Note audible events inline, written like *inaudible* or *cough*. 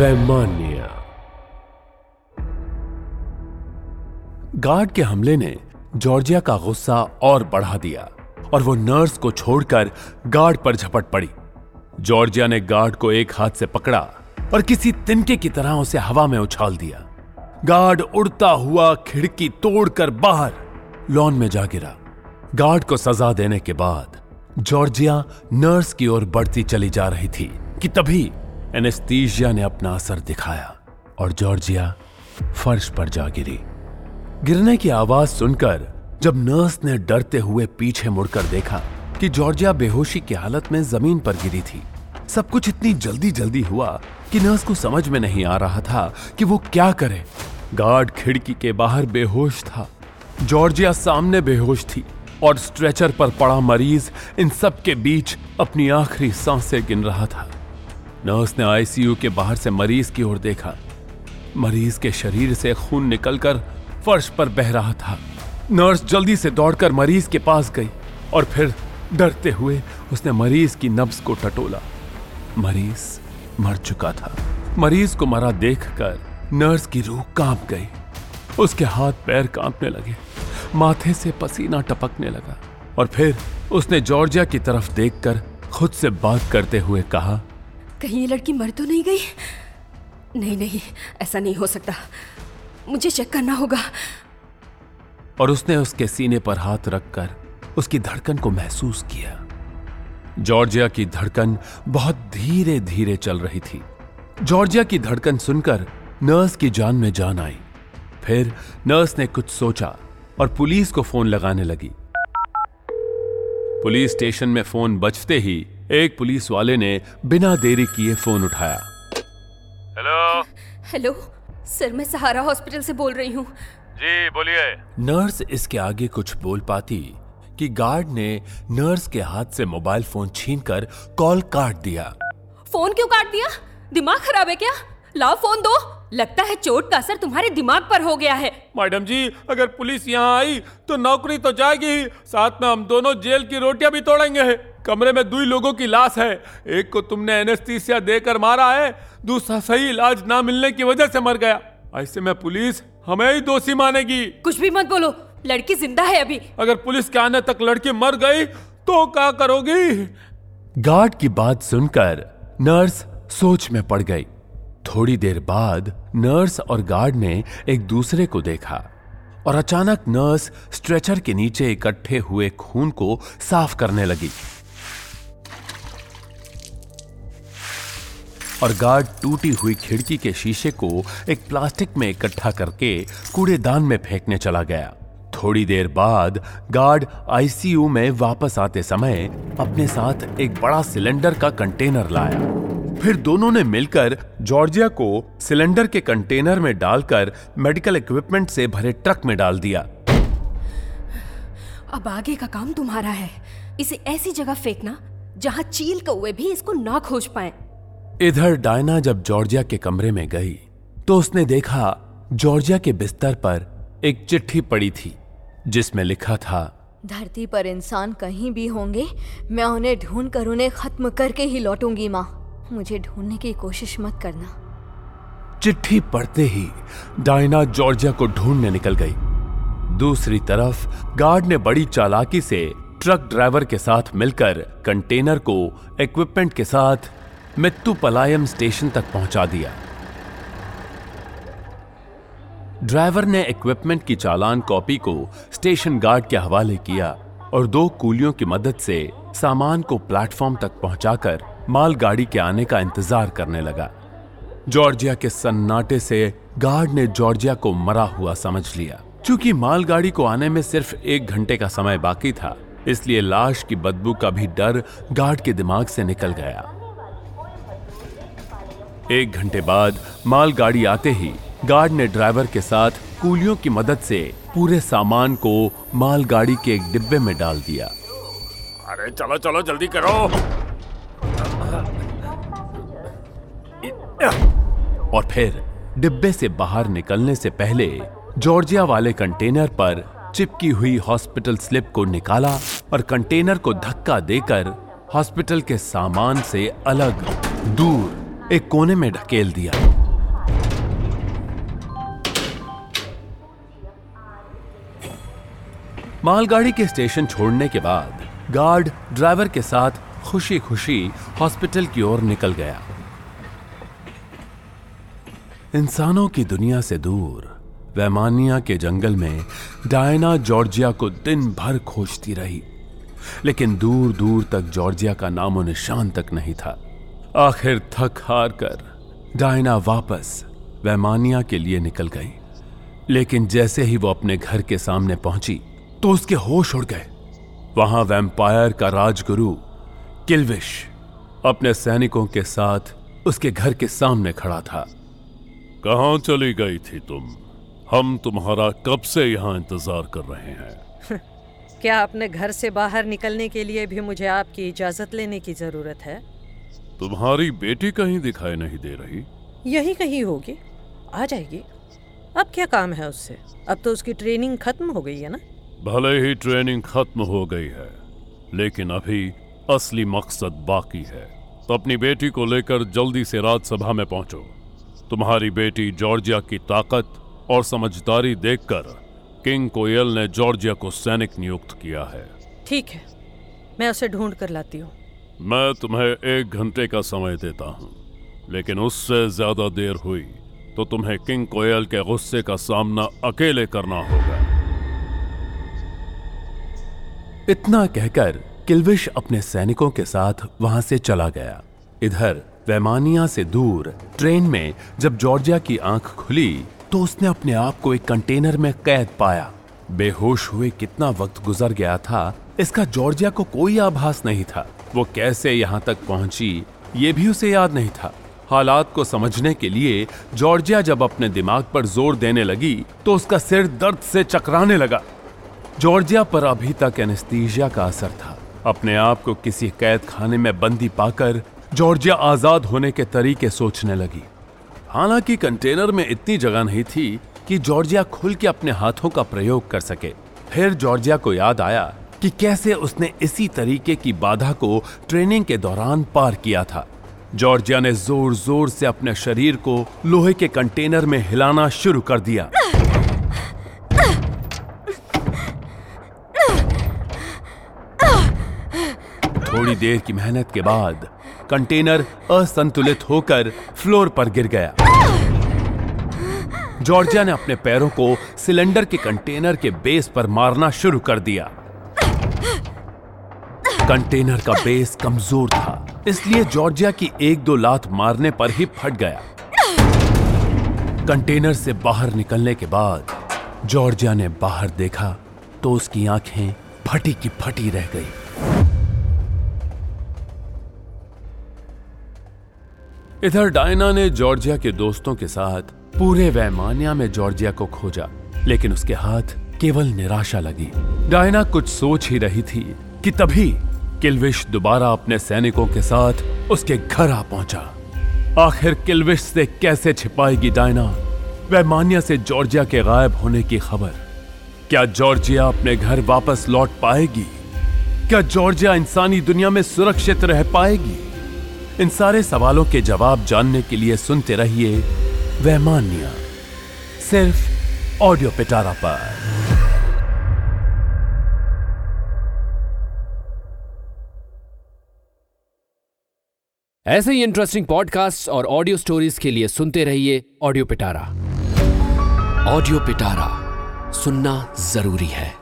वैमानिया guard के हमले ने जॉर्जिया का गुस्सा और बढ़ा दिया और वो नर्स को छोड़कर गार्ड पर झपट पड़ी। जॉर्जिया ने गार्ड को एक हाथ से पकड़ा और किसी तिनके की तरह उसे हवा में उछाल दिया। गार्ड उड़ता हुआ खिड़की तोड़कर बाहर लॉन में जा गिरा। गार्ड को सजा देने के बाद जॉर्जिया नर्स की ओर बढ़ती चली जा रही थी कि तभी एनेस्थीजिया ने अपना असर दिखाया और जॉर्जिया फर्श पर जा गिरी। गिरने की आवाज़ सुनकर जब नर्स ने डरते हुए पीछे मुड़कर देखा कि जॉर्जिया बेहोशी की हालत में ज़मीन पर गिरी थी, सब कुछ इतनी जल्दी जल्दी हुआ कि नर्स को समझ में नहीं आ रहा था कि वो क्या करे। गार्ड खिड़की के बाहर बेहोश था। जॉर्जिया सामने बेहोश थी और स्ट्रेचर पर पड़ा मरीज़ इन सब के बीच अपनी आखिरी साँसें गिन रहा था। नर्स ने आईसीयू के बाहर से मरीज़ की ओर देखा। मरीज़ के शरीर से खून निकलकर फर्श पर बह रहा था। नर्स जल्दी से दौड़कर मरीज़ के पास गई और फिर डरते हुए उसने मरीज़ की नब्ज को टटोला। मरीज़ मर चुका था। मरीज़ को मरा देखकर नर्स की रूह काँप गई। उसके हाथ पैर कांपने लगे, माथे से पसीना टपकने लगा और फिर उसने जॉर्जिया की तरफ़ देखकर खुद से बात करते हुए कहा कहीं ये लड़की मर तो नहीं गई? नहीं नहीं, ऐसा नहीं हो सकता। मुझे चेक करना होगा। और उसने उसके सीने पर हाथ रखकर उसकी धड़कन को महसूस किया। जॉर्जिया की धड़कन बहुत धीरे धीरे चल रही थी। जॉर्जिया की धड़कन सुनकर नर्स की जान में जान आई। फिर नर्स ने कुछ सोचा और पुलिस को फ़ोन लगाने लगी। पुलिस स्टेशन में फ़ोन बजते ही एक पुलिस वाले ने बिना देरी किए फ़ोन उठाया। हेलो? हेलो सर मैं सहारा हॉस्पिटल से बोल रही हूँ। जी बोलिए। नर्स इसके आगे कुछ बोल पाती कि गार्ड ने नर्स के हाथ से मोबाइल फ़ोन छीनकर कॉल काट दिया। फ़ोन क्यों काट दिया? दिमाग खराब है क्या? लाओ फ़ोन दो। लगता है चोट का असर तुम्हारे दिमाग पर हो गया है। मैडम जी अगर पुलिस यहाँ आई तो नौकरी तो जाएगी ही। साथ में हम दोनों जेल की रोटियाँ भी तोड़ेंगे। कमरे में दुई लोगों की लाश है। एक को तुमने एनेस्थीसिया देकर मारा है दूसरा सही इलाज ना मिलने की वजह से मर गया। ऐसे में पुलिस हमें ही दोषी मानेगी। कुछ भी मत बोलो लड़की ज़िंदा है अभी। अगर पुलिस के आने तक लड़की मर गई तो क्या करोगी? गार्ड की बात सुनकर नर्स सोच में पड़ गई। थोड़ी देर बाद नर्स और गार्ड ने एक दूसरे को देखा और अचानक नर्स स्ट्रेचर के नीचे इकट्ठे हुए खून को साफ़ करने लगी। और गार्ड टूटी हुई खिड़की के शीशे को एक प्लास्टिक में इकट्ठा करके कूड़ेदान में फेंकने चला गया। थोड़ी देर बाद गार्ड आईसीयू में वापस आते समय अपने साथ एक बड़ा सिलेंडर का कंटेनर लाया। फिर दोनों ने मिलकर जॉर्जिया को सिलेंडर के कंटेनर में डालकर मेडिकल इक्विपमेंट से भरे ट्रक में डाल दिया। अब आगे का काम तुम्हारा है। इसे ऐसी जगह फेंकना जहाँ चील कौए भी इसको ना खोज पाए। इधर डायना जब जॉर्जिया के कमरे में गई तो उसने देखा जॉर्जिया के बिस्तर पर एक चिट्ठी पड़ी थी जिसमें लिखा था धरती पर इंसान कहीं भी होंगे मैं उन्हें ढूंढ कर उन्हें खत्म करके ही लौटूँगी माँ। मुझे ढूँढने की कोशिश मत करना। चिट्ठी पढ़ते ही डायना जॉर्जिया को ढूँढने निकल गई। दूसरी तरफ़, गार्ड ने बड़ी चालाकी से ट्रक ड्राइवर के साथ मिलकर कंटेनर को इक्विपमेंट के साथ मित्तुपलायम स्टेशन तक पहुँचा दिया। ड्राइवर ने इक्विपमेंट की चालान कॉपी को स्टेशन गार्ड के हवाले किया और दो कूलियों की मदद से सामान को प्लेटफॉर्म तक पहुंचाकर मालगाड़ी के आने का इंतज़ार करने लगा। जॉर्जिया के सन्नाटे से गार्ड ने जॉर्जिया को मरा हुआ समझ लिया। क्योंकि मालगाड़ी को आने में सिर्फ़ एक घंटे का समय बाकी था, इसलिए लाश की बदबू का भी डर गार्ड के दिमाग से निकल गया। एक घंटे बाद मालगाड़ी आते ही गार्ड ने ड्राइवर के साथ कूलियों की मदद से पूरे सामान को मालगाड़ी के एक डिब्बे में डाल दिया। अरे चलो चलो, जल्दी करो। और फिर डिब्बे से बाहर निकलने से पहले जॉर्जिया वाले कंटेनर पर चिपकी हुई हॉस्पिटल स्लिप को निकाला और कंटेनर को धक्का देकर हॉस्पिटल के सामान से अलग दूर एक कोने में ढकेल दिया। मालगाड़ी के स्टेशन छोड़ने के बाद गार्ड ड्राइवर के साथ खुशी खुशी हॉस्पिटल की ओर निकल गया। इंसानों की दुनिया से दूर, वैमानिया के जंगल में डायना जॉर्जिया को दिन भर खोजती रही। लेकिन दूर दूर तक जॉर्जिया का नामो निशान तक नहीं था। आखिर थक हार कर डायना वापस वैमानिया के लिए निकल गई। लेकिन जैसे ही वो अपने घर के सामने पहुँची तो उसके होश उड़ गए। वहाँ वैम्पायर का राजगुरु, किलविश, अपने सैनिकों के साथ उसके घर के सामने खड़ा था। कहाँ चली गई थी तुम? हम तुम्हारा कब से यहाँ इंतज़ार कर रहे हैं? *laughs* क्या अपने घर से बाहर निकलने के लिए भी मुझे आपकी इजाज़त लेने की ज़रूरत है? तुम्हारी बेटी कहीं दिखाई नहीं दे रही? यही कहीं होगी। आ जाएगी। अब क्या काम है उससे? अब तो उसकी ट्रेनिंग खत्म हो गई है ना? भले ही ट्रेनिंग खत्म हो गई है लेकिन अभी असली मकसद बाकी है। तो अपनी बेटी को लेकर जल्दी से राज्यसभा में पहुंचो। तुम्हारी बेटी जॉर्जिया की ताकत और समझदारी देखकर किंग कोयल ने जॉर्जिया को सैनिक नियुक्त किया है। ठीक है मैं उसे ढूंढ कर लाती हूँ। मैं तुम्हें एक घंटे का समय देता हूँ लेकिन उससे ज़्यादा देर हुई तो तुम्हें किंग कोयल के गुस्से का सामना अकेले करना होगा। इतना कहकर किलविश अपने सैनिकों के साथ वहाँ से चला गया। इधर वैमानिया से दूर, ट्रेन में जब जॉर्जिया की आँख खुली तो उसने अपने आप को एक कंटेनर में कैद पाया। बेहोश हुए कितना वक्त गुजर गया था, इसका जॉर्जिया को कोई आभास नहीं था। वो कैसे यहाँ तक पहुँची, ये भी उसे याद नहीं था। हालात को समझने के लिए जॉर्जिया जब अपने दिमाग पर ज़ोर देने लगी तो उसका सिर दर्द से चकराने लगा। जॉर्जिया पर अभी तक एनेस्थीजिया का असर था। अपने आप को किसी कैद खाने में बंदी पाकर जॉर्जिया आज़ाद होने के तरीके सोचने लगी। हालाँकि कंटेनर में इतनी जगह नहीं थी कि जॉर्जिया खुल के अपने हाथों का प्रयोग कर सके। फिर जॉर्जिया को याद आया कि कैसे उसने इसी तरीके की बाधा को ट्रेनिंग के दौरान पार किया था। जॉर्जिया ने ज़ोर ज़ोर से अपने शरीर को लोहे के कंटेनर में हिलाना शुरू कर दिया। थोड़ी देर की मेहनत के बाद कंटेनर असंतुलित होकर फ्लोर पर गिर गया। जॉर्जिया ने अपने पैरों को सिलेंडर के कंटेनर के बेस पर मारना शुरू कर दिया। कंटेनर का बेस कमज़ोर था, इसलिए जॉर्जिया की एक दो लात मारने पर ही फट गया। कंटेनर से बाहर निकलने के बाद जॉर्जिया ने बाहर देखा तो उसकी आँखें फटी की फटी रह गई। इधर डायना ने जॉर्जिया के दोस्तों के साथ पूरे वैमानिया में जॉर्जिया को खोजा, लेकिन उसके हाथ केवल निराशा लगी। डायना कुछ सोच ही रही थी कि तभी किलविश दोबारा अपने सैनिकों के साथ उसके घर आ पहुँचा। आखिर किलविश से कैसे छिपाएगी डायना? वैमानिया से जॉर्जिया के गायब होने की खबर। क्या जॉर्जिया अपने घर वापस लौट पाएगी? क्या जॉर्जिया इंसानी दुनिया में सुरक्षित रह पाएगी? इन सारे सवालों के जवाब जानने के लिए सुनते रहिए वैमानिया सिर्फ़ ऑडियो पिटारा पर। ऐसे ही इंटरेस्टिंग पॉडकास्ट और ऑडियो स्टोरीज के लिए सुनते रहिए ऑडियो पिटारा। ऑडियो पिटारा सुनना ज़रूरी है।